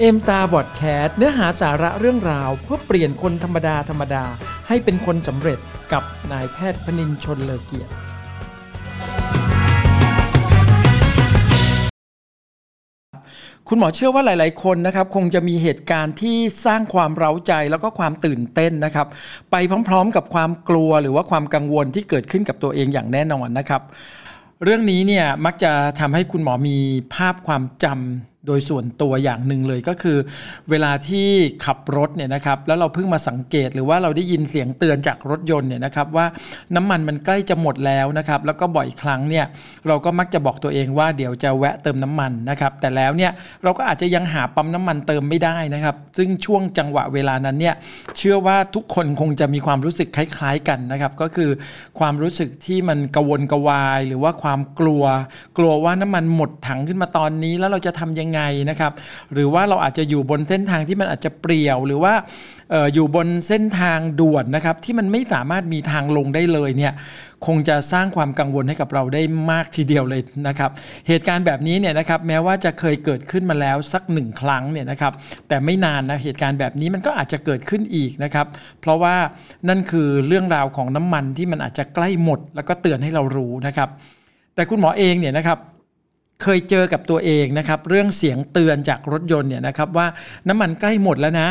เอ็มตาบอดแคสเนื้อหาสาระเรื่องราว เพื่อเปลี่ยนคนธรรมดาธรรมดา ให้เป็นคนสำเร็จกับนายแพทย์พนินชนเลอเกียรติ คุณหมอเชื่อว่าหลาย ๆ คนนะครับ คงจะมีเหตุการณ์ที่สร้างความเร้าใจแล้วก็ความตื่นเต้นนะครับ ไปพร้อม ๆ กับความกลัวหรือว่าความกังวลที่เกิดขึ้นกับตัวเองอย่างแน่นอนนะครับ เรื่องนี้เนี่ยมักจะทำให้คุณหมอมีภาพความจำ โดยส่วนตัวอย่างหนึ่งเลยก็คือ เวลาที่ขับรถเนี่ยนะครับแล้วเราเพิ่งมาสังเกตหรือว่าเราได้ยินเสียงเตือนจากรถยนต์เนี่ยนะครับว่าน้ำมันมันใกล้จะหมดแล้วนะครับแล้วก็บ่อยครั้งเนี่ยเราก็มักจะบอกตัวเองว่าเดี๋ยวจะแวะเติมน้ำมันนะครับแต่แล้วเนี่ยเราก็อาจจะยังหาปั๊มน้ำมันเติมไม่ได้นะครับ ซึ่งช่วงจังหวะเวลานั้นเนี่ยเชื่อว่าทุกคนคงจะมีความรู้สึกคล้าย ๆกันนะครับก็คือความรู้สึกที่มันกวนกวาย หรือว่าความกลัว กลัวว่าน้ำมันหมดถังขึ้นมาตอนนี้แล้วเราจะทำยังไงนะครับ หรือว่าเราอาจจะอยู่บนเส้นทางที่มันอาจจะเปรี่ยวหรือว่าอออยู่บนเส้นทางด่วนนะครับ ที่มันไม่สามารถมีทางลงได้เลยเนี่ยคงจะสร้างความกังวลให้กับเราได้มากทีเดียวเลยนะครับ เหตุการณ์แบบนี้เนี่ยนะครับแม้ว่าจะเคยเกิดขึ้นมาแล้วสักหนึ่งครั้งเนี่ยนะครับ แต่ไม่นานนะเหตุการณ์แบบนี้มันก็อาจจะเกิดขึ้นอีกนะครับ เพราะว่านั่นคือเรื่องราวของน้ำมันที่มันอาจจะใกล้หมด แล้วก็เตือนให้เรารู้นะครับ แต่คุณหมอเองเนี่ยนะครับ เคยเจอกับตัวเองนะครับเรื่องเสียงเตือนจากรถยนต์เนี่ยนะครับว่าน้ำมันใกล้หมดแล้วนะ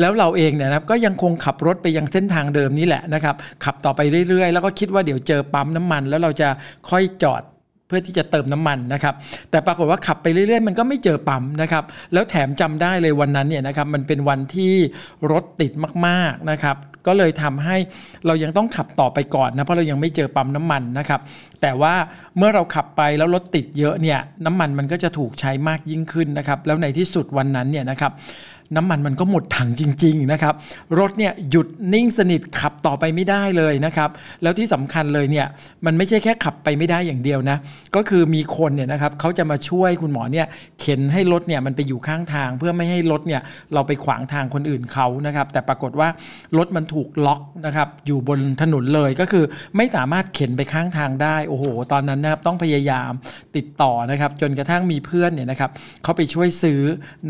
แล้วเราเองเนี่ยนะก็ยังคงขับรถไปยังเส้นทางเดิมนี่แหละนะครับขับต่อไปเรื่อยๆ แล้วก็คิดว่าเดี๋ยวเจอปั๊มน้ำมัน แล้วเราจะค่อยจอดเพื่อที่จะเติมน้ำมันนะครับแต่ปรากฏว่าขับไปเรื่อยๆ มันก็ไม่เจอปั๊มนะครับแล้วแถมจำได้เลยวันนั้นเนี่ยนะครับมันเป็นวันที่รถติดมากๆนะครับ ก็เลยทำให้เรายังต้องขับต่อไปก่อนนะเพราะเรายังไม่เจอปั๊มน้ำมันนะครับ แต่ว่าเมื่อเราขับไปแล้วรถติดเยอะเนี่ยน้ำมันมันก็จะถูกใช้มากยิ่งขึ้นนะครับ แล้วในที่สุดวันนั้นเนี่ยนะครับน้ำมันมันก็หมดถังจริง ๆ นะครับ รถเนี่ยหยุดนิ่งสนิทขับต่อไปไม่ได้เลยนะครับ แล้วที่สำคัญเลยเนี่ยมันไม่ใช่แค่ขับไปไม่ได้อย่างเดียวนะ ก็คือมีคนเนี่ยนะครับเขาจะมาช่วยคุณหมอเนี่ยเข็นให้รถเนี่ยมันไปอยู่ข้างทาง เพื่อไม่ให้รถเนี่ยเราไปขวางทางคนอื่นเขานะครับ แต่ปรากฏว่ารถมันถูกล็อกนะครับอยู่บนถนนเลยก็คือไม่สามารถเข็นไปข้างทางได้โอ้โห ตอนนั้นนะครับต้องพยายามติดต่อนะครับ จนกระทั่งมีเพื่อนเนี่ยนะครับเขาไปช่วยซื้อ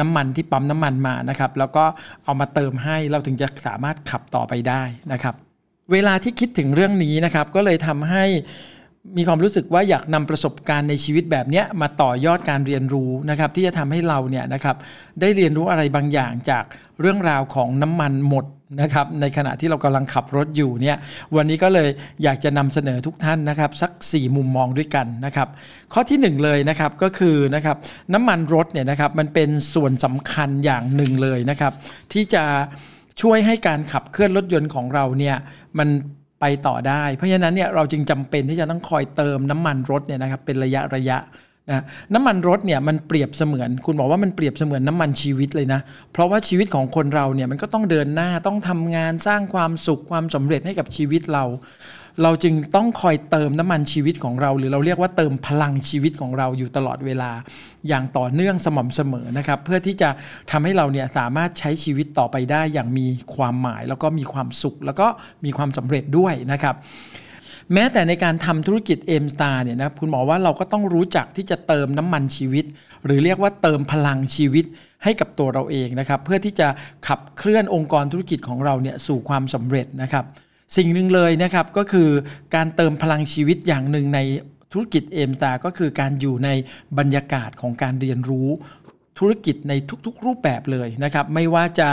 น้ำมันที่ปั๊มน้ำมันมานะครับแล้วก็เอามาเติมให้เราถึงจะสามารถขับต่อไปได้นะครับ เวลาที่คิดถึงเรื่องนี้นะครับก็เลยทำให้ มีความรู้สึกว่าอยากนำประสบการณ์ในชีวิตแบบนี้มาต่อยอดการเรียนรู้นะครับ ที่จะทำให้เราเนี่ยนะครับได้เรียนรู้อะไรบางอย่างจากเรื่องราวของน้ำมันหมดนะครับในขณะที่เรากำลังขับรถอยู่เนี่ยวันนี้ก็เลยอยากจะนำเสนอทุกท่านนะครับสัก 4 มุมมองด้วยกันนะครับข้อที่ 1 เลยนะครับก็คือนะครับน้ำมันรถเนี่ยนะครับมันเป็นส่วนสำคัญอย่างหนึ่งเลยนะครับที่จะช่วยให้การขับเคลื่อนรถยนต์ของเราเนี่ยมัน ไปต่อได้ เพราะฉะนั้นเนี่ยเราจึงจำเป็นที่จะต้องคอยเติมน้ำมันรถเนี่ยนะครับเป็นระยะระยะนะน้ำมันรถเนี่ยมันเปรียบเสมือน คุณบอกว่ามันเปรียบเสมือนน้ำมันชีวิตเลยนะ เพราะว่าชีวิตของคนเราเนี่ยมันก็ต้องเดินหน้าต้องทำงานสร้างความสุขความสำเร็จให้กับชีวิตเรา เราจึงต้องคอยเติมน้ำมันชีวิตของเรา หรือเราเรียกว่าเติมพลังชีวิตของเราอยู่ตลอดเวลา อย่างต่อเนื่องสม่ำเสมอนะครับ เพื่อที่จะทำให้เราเนี่ยสามารถใช้ชีวิตต่อไปได้อย่างมีความหมาย แล้วก็มีความสุข แล้วก็มีความสำเร็จด้วยนะครับแม้แต่ในการทำธุรกิจเอ็มสตาร์เนี่ยนะคุณหมอว่าเราก็ต้องรู้จักที่จะเติมน้ำมันชีวิต หรือเรียกว่าเติมพลังชีวิตให้กับตัวเราเองนะครับ เพื่อที่จะขับเคลื่อนองค์กรธุรกิจของเราเนี่ยสู่ความสำเร็จนะครับ สิ่งหนึ่งเลยนะครับก็คือการเติมพลังชีวิตอย่างหนึ่งในธุรกิจเอ็มสตาก็คือการอยู่ในบรรยากาศของการเรียนรู้ธุรกิจในทุกๆ รูปแบบเลยนะครับไม่ว่าจะ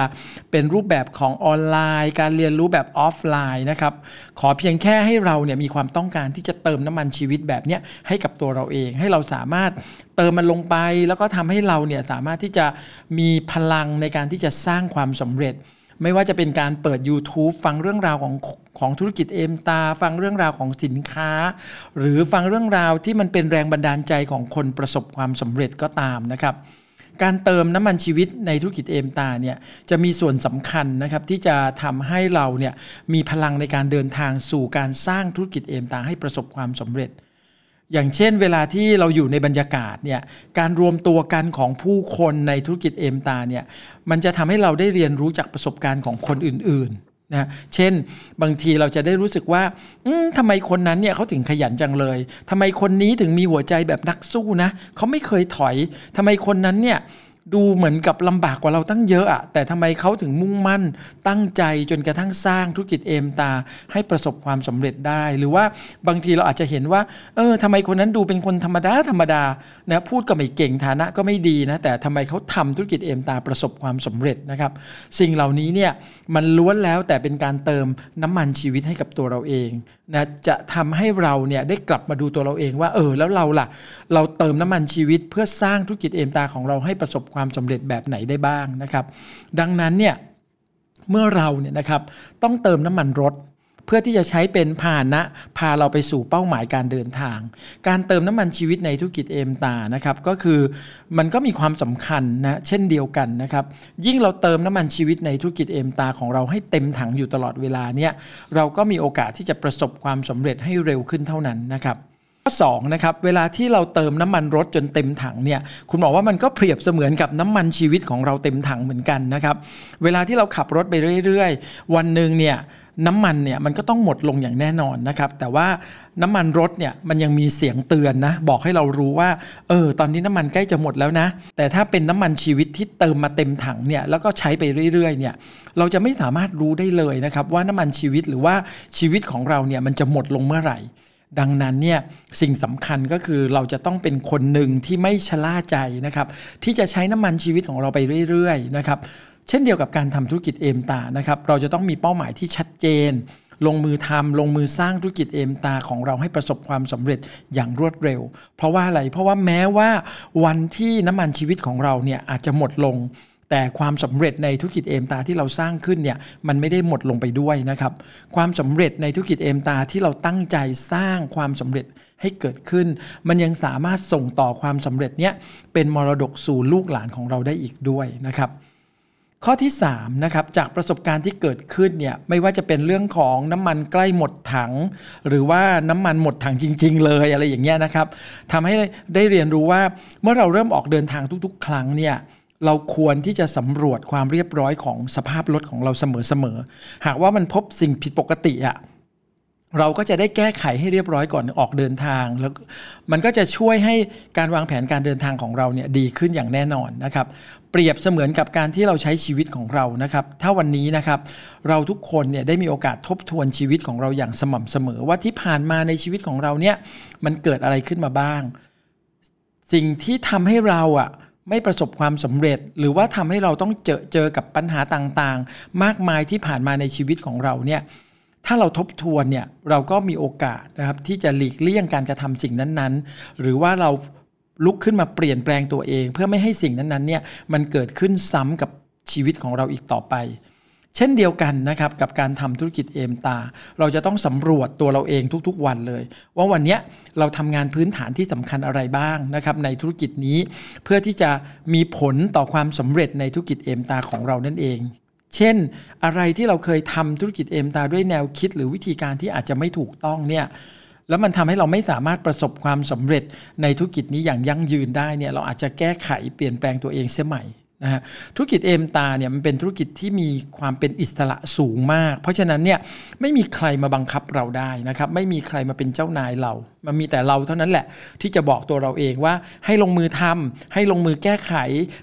เป็นรูปแบบของออนไลน์ การเรียนรู้แบบออฟไลน์นะครับขอเพียงแค่ให้เราเนี่ยมีความต้องการที่จะเติมน้ำมันชีวิตแบบนี้ให้กับตัวเราเอง ให้เราสามารถเติมมันลงไป แล้วก็ทำให้เราเนี่ยสามารถที่จะมีพลังในการที่จะสร้างความสำเร็จ ไม่ว่าจะเป็นการเปิด YouTube ฟังเรื่องราวของของธุรกิจเอ็มตา ฟังเรื่องราวของสินค้า หรือฟังเรื่องราวที่มันเป็นแรงบันดาลใจของคนประสบความสำเร็จก็ตามนะครับ การเติมน้ำมันชีวิตในธุรกิจเอมตาเนี่ยจะมีส่วนสำคัญนะครับที่จะทำให้เราเนี่ยมีพลังในการเดินทางสู่การสร้างธุรกิจเอมตาให้ประสบความสำเร็จ อย่างเช่น เวลาที่เราอยู่ในบรรยากาศเนี่ยการรวมตัวกันของผู้คนในธุรกิจเอมตาเนี่ยมันจะทำให้เราได้เรียนรู้จากประสบการณ์ของคนอื่นๆนะเช่น บางทีเราจะได้รู้สึกว่าทำไมคนนั้นเนี่ยเขาถึงขยันจังเลยทำไมคนนี้ถึงมีหัวใจแบบนักสู้นะเขาไม่เคยถอยทำไมคนนั้นเนี่ย ดูเหมือนกับลำบากกว่าเราตั้งเยอะอะแต่ทำไมเขาถึงมุ่งมั่นตั้งใจจนกระทั่งสร้างธุรกิจเอมตา ให้ประสบความสำเร็จได้ หรือว่าบางทีเราอาจจะเห็นว่า เออทำไมคนนั้นดูเป็นคนธรรมดาธรรมดานะพูดก็ไม่เก่งฐานะก็ไม่ดีนะแต่ทำไมเขาทำธุรกิจเอมตาประสบความสำเร็จนะครับ สิ่งเหล่านี้เนี่ยมันล้วนแล้วแต่เป็นการเติมน้ำมันชีวิตให้กับตัวเราเองนะจะทำให้เราเนี่ยได้กลับมาดูตัวเราเองว่าเออแล้วเราล่ะ เราเติมน้ำมันชีวิตเพื่อสร้างธุรกิจเอมตาของเราให้ประสบความสำเร็จแบบไหนได้บ้างนะครับ ดังนั้นเนี่ยเมื่อเราเนี่ยนะครับต้องเติมน้ำมันรถเพื่อที่จะใช้เป็นพาหนะพาเราไปสู่เป้าหมายการเดินทาง การเติมน้ำมันชีวิตในธุรกิจเอมตานะครับก็คือมันก็มีความสำคัญนะเช่นเดียวกันนะครับยิ่งเราเติมน้ำมันชีวิตในธุรกิจเอมตาของเราให้เต็มถังอยู่ตลอดเวลาเนี่ยเราก็มีโอกาสที่จะประสบความสำเร็จให้เร็วขึ้นเท่านั้นนะครับ ข้อ2นะครับเวลาที่เราเติมน้ำมันรถจนเต็มถังเนี่ยคุณบอกว่ามันก็เปรียบเสมือนกับน้ำมันชีวิตของเราเต็มถังเหมือนกันนะครับเวลาที่เราขับรถไปเรื่อยๆ วันหนึ่งเนี่ยน้ำมันเนี่ยมันก็ต้องหมดลงอย่างแน่นอนนะครับแต่ว่าน้ำมันรถเนี่ยมันยังมีเสียงเตือนนะบอกให้เรารู้ว่าเออตอนนี้น้ำมันใกล้จะหมดแล้วนะ แต่ถ้าเป็นน้ำมันชีวิตที่เติมมาเต็มถังเนี่ยแล้วก็ใช้ไปเรื่อยๆเนี่ยเราจะไม่สามารถรู้ได้เลยนะครับว่าน้ำมันชีวิตหรือว่าชีวิตของเราเนี่ยมันจะหมดลงเมื่อไหร่ ดังนั้นเนี่ยสิ่งสำคัญก็คือเราจะต้องเป็นคนหนึ่งที่ไม่ชะล่าใจนะครับที่จะใช้น้ำมันชีวิตของเราไปเรื่อยๆนะครับเช่นเดียวกับการทำธุรกิจเอมตานะครับเราจะต้องมีเป้าหมายที่ชัดเจน ลงมือทำลงมือสร้างธุรกิจเอมตาของเราให้ประสบความสำเร็จอย่างรวดเร็ว เพราะว่าอะไรเพราะว่าแม้ว่าวันที่น้ำมันชีวิตของเราเนี่ยอาจจะหมดลง แต่ความสำเร็จในธุรกิจเอมตาที่เราสร้างขึ้นเนี่ยมันไม่ได้หมดลงไปด้วยนะครับความสำเร็จในธุรกิจเอมตาที่เราตั้งใจสร้างความสำเร็จให้เกิดขึ้น มันยังสามารถส่งต่อความสำเร็จเนี้ยเป็นมรดกสู่ลูกหลานของเราได้อีกด้วยนะครับข้อที่3นะครับจากประสบการณ์ที่เกิดขึ้นเนี่ยไม่ว่าจะเป็นเรื่องของน้ำมันใกล้หมดถัง หรือว่าน้ำมันหมดถังจริง ๆ เลยอะไรอย่างเงี้ยนะครับทำให้ได้เรียนรู้ว่าเมื่อเราเริ่มออกเดินทางทุกๆ ครั้งเนี่ย เราควรที่จะสำรวจความเรียบร้อยของสภาพรถของเราเสมอๆ หากว่ามันพบสิ่งผิดปกติอะเราก็จะได้แก้ไขให้เรียบร้อยก่อนออกเดินทาง แล้วมันก็จะช่วยให้การวางแผนการเดินทางของเราเนี่ยดีขึ้นอย่างแน่นอนนะครับ เปรียบเสมือนกับการที่เราใช้ชีวิตของเรานะครับ ถ้าวันนี้นะครับ เราทุกคนเนี่ยได้มีโอกาสทบทวนชีวิตของเราอย่างสม่ำเสมอ ว่าที่ผ่านมาในชีวิตของเราเนี่ยมันเกิดอะไรขึ้นมาบ้าง สิ่งที่ทำให้เราอะ ไม่ประสบความสำเร็จ หรือว่าทำให้เราต้องเจอเจอกับปัญหาต่างๆ มากมายที่ผ่านมาในชีวิตของเราเนี่ยถ้าเราทบทวนเนี่ยเราก็มีโอกาสนะครับที่จะหลีกเลี่ยงการกระทำสิ่งนั้นๆ หรือว่าเราลุกขึ้นมาเปลี่ยนแปลงตัวเอง เพื่อไม่ให้สิ่งนั้นๆเนี่ยมันเกิดขึ้นซ้ำกับชีวิตของเราอีกต่อไป เช่นเดียวกันนะครับกับการทำธุรกิจเอมตา เราจะต้องสำรวจตัวเราเองทุกๆวันเลย ว่าวันนี้เราทำงานพื้นฐานที่สำคัญอะไรบ้างนะครับในธุรกิจนี้ เพื่อที่จะมีผลต่อความสำเร็จในธุรกิจเอมตาของเรานั่นเอง เช่น อะไรที่เราเคยทำธุรกิจเอมตาด้วยแนวคิด หรือวิธีการที่อาจจะไม่ถูกต้องเนี่ยแล้วมันทำให้เราไม่สามารถประสบความสำเร็จในธุรกิจนี้อย่างยั่งยืนได้เนี่ยเราอาจจะแก้ไขเปลี่ยนแปลงตัวเองเสียใหม่ นะฮะธุรกิจเอมตาเนี่ยมันเป็นธุรกิจที่มีความเป็นอิสระสูงมาก เพราะฉะนั้นเนี่ยไม่มีใครมาบังคับเราได้นะครับไม่มีใครมาเป็นเจ้านายเรา มันมีแต่เราเท่านั้นแหละ ที่จะบอกตัวเราเองว่าให้ลงมือทำให้ลงมือแก้ไข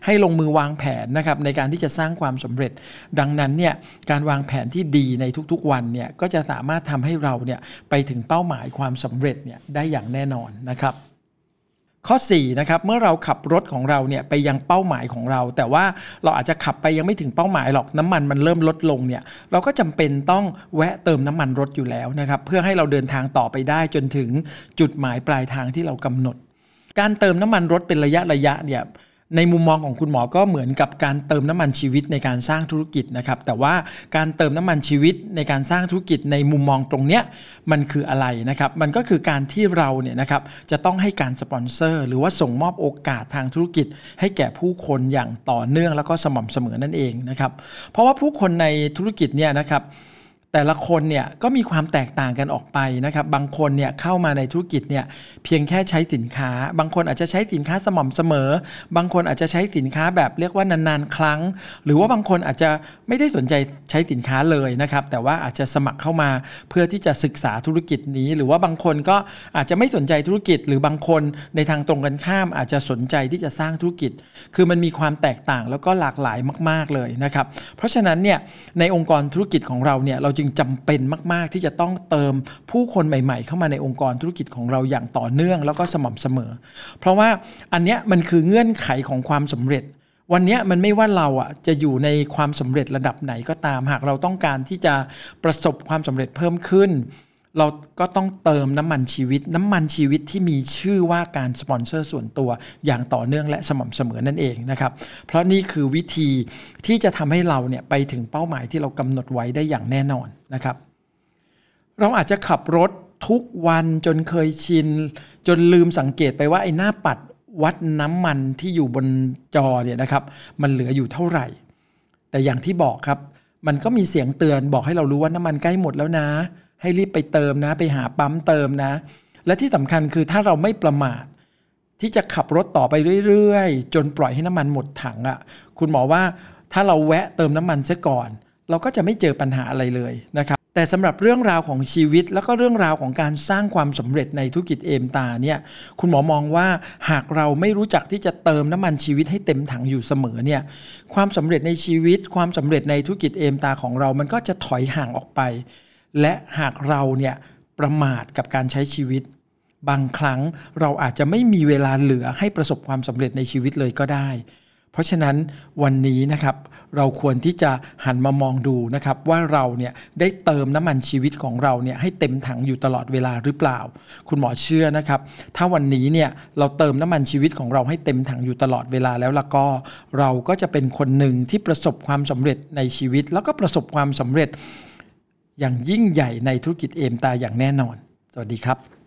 ให้ลงมือวางแผนนะครับในการที่จะสร้างความสำเร็จ ดังนั้นเนี่ยการวางแผนที่ดีในทุกๆวันเนี่ยก็จะสามารถทำให้เราเนี่ยไปถึงเป้าหมายความสำเร็จเนี่ยได้อย่างแน่นอนนะครับ ข้อ4นะครับเมื่อเราขับรถของเราเนี่ยไปยังเป้าหมายของเรา แต่ว่าเราอาจจะขับไปยังไม่ถึงเป้าหมายหรอกน้ำมันมันเริ่มลดลงเนี่ยเราก็จำเป็นต้องแวะเติมน้ำมันรถอยู่แล้วนะครับเพื่อให้เราเดินทางต่อไปได้จนถึงจุดหมายปลายทางที่เรากำหนด การเติมน้ำมันรถเป็นระยะระยะเนี่ย ในมุมมองของคุณหมอก็เหมือนกับการเติมน้ำมันชีวิตในการสร้างธุรกิจนะครับ แต่ว่าการเติมน้ำมันชีวิตในการสร้างธุรกิจในมุมมองตรงเนี้ยมันคืออะไรนะครับ มันก็คือการที่เราเนี่ยนะครับจะต้องให้การสปอนเซอร์หรือว่าส่งมอบโอกาสทางธุรกิจ ให้แก่ผู้คนอย่างต่อเนื่องแล้วก็สม่ำเสมอนั่นเองนะครับ เพราะว่าผู้คนในธุรกิจเนี่ยนะครับ แต่ละคนเนี่ยก็มีความแตกต่างกันออกไปนะครับ บางคนเนี่ยเข้ามาในธุรกิจเนี่ยเพียงแค่ใช้สินค้า บางคนอาจจะใช้สินค้าสม่ำเสมอ บางคนอาจจะใช้สินค้าแบบเรียกว่านานๆครั้ง หรือว่าบางคนอาจจะไม่ได้สนใจใช้สินค้าเลยนะครับ แต่ว่าอาจจะสมัครเข้ามาเพื่อที่จะศึกษาธุรกิจนี้ หรือว่าบางคนก็อาจจะไม่สนใจธุรกิจ หรือบางคนในทางตรงกันข้าม อาจจะสนใจที่จะสร้างธุรกิจ คือมันมีความแตกต่างแล้วก็หลากหลายมาก ๆเลยนะครับ เพราะฉะนั้นเนี่ยในองค์กรธุรกิจของเราเนี่ยเราจึงจำเป็นมาก ๆ ที่จะต้องเติมผู้คนใหม่ ๆ เข้ามาในองค์กรธุรกิจของเราอย่างต่อเนื่อง แล้วก็สม่ำเสมอ เพราะว่าอันเนี้ยมันคือเงื่อนไขของความสำเร็จวันนี้มันไม่ว่าเราอะจะอยู่ในความสำเร็จระดับไหนก็ตาม หากเราต้องการที่จะประสบความสำเร็จเพิ่มขึ้น เราก็ต้องเติมน้ำมันชีวิต น้ำมันชีวิตที่มีชื่อว่าการสปอนเซอร์ส่วนตัวอย่างต่อเนื่องและสม่ำเสมอนั่นเองนะครับ เพราะนี่คือวิธีที่จะทำให้เราเนี่ยไปถึงเป้าหมายที่เรากำหนดไว้ได้อย่างแน่นอนนะครับ เราอาจจะขับรถทุกวันจนเคยชิน จนลืมสังเกตไปว่าไอ้หน้าปัดวัดน้ำมันที่อยู่บนจอเนี่ยนะครับ มันเหลืออยู่เท่าไหร่ แต่อย่างที่บอกครับ มันก็มีเสียงเตือนบอกให้เรารู้ว่าน้ำมันใกล้หมดแล้วนะ ให้รีบไปเติมนะ ไปหาปั๊มเติมนะ และที่สำคัญคือถ้าเราไม่ประมาท ที่จะขับรถต่อไปเรื่อยๆ จนปล่อยให้น้ำมันหมดถังอะ่ะคุณหมอว่าถ้าเราแวะเติมน้ำมันซะก่อน เราก็จะไม่เจอปัญหาอะไรเลยนะครับแต่สำหรับเรื่องราวของชีวิต แล้วก็เรื่องราวของการสร้างความสำเร็จในธุรกิจเอมตาเนี่ยคุณหมอมองว่าหากเราไม่รู้จักที่จะเติมน้ำมันชีวิตให้เต็มถังอยู่เสมอเนี่ยความสำเร็จในชีวิต ความสำเร็จในธุรกิจเอมตาของเรามันก็จะถอยห่างออกไป และหากเราเนี่ยประมาทกับการใช้ชีวิต บางครั้งเราอาจจะไม่มีเวลาเหลือให้ประสบความสำเร็จในชีวิตเลยก็ได้ เพราะฉะนั้นวันนี้นะครับ เราควรที่จะหันมามองดูนะครับ ว่าเราเนี่ยได้เติมน้ำมันชีวิตของเราเนี่ยให้เต็มถังอยู่ตลอดเวลาหรือเปล่า คุณหมอเชื่อนะครับ ถ้าวันนี้เนี่ยเราเติมน้ำมันชีวิตของเราให้เต็มถังอยู่ตลอดเวลาแล้วล่ะก็ เราก็จะเป็นคนหนึ่งที่ประสบความสำเร็จในชีวิต แล้วก็ประสบความสำเร็จ อย่างยิ่งใหญ่ในธุรกิจเอมตาอย่างแน่นอน สวัสดีครับ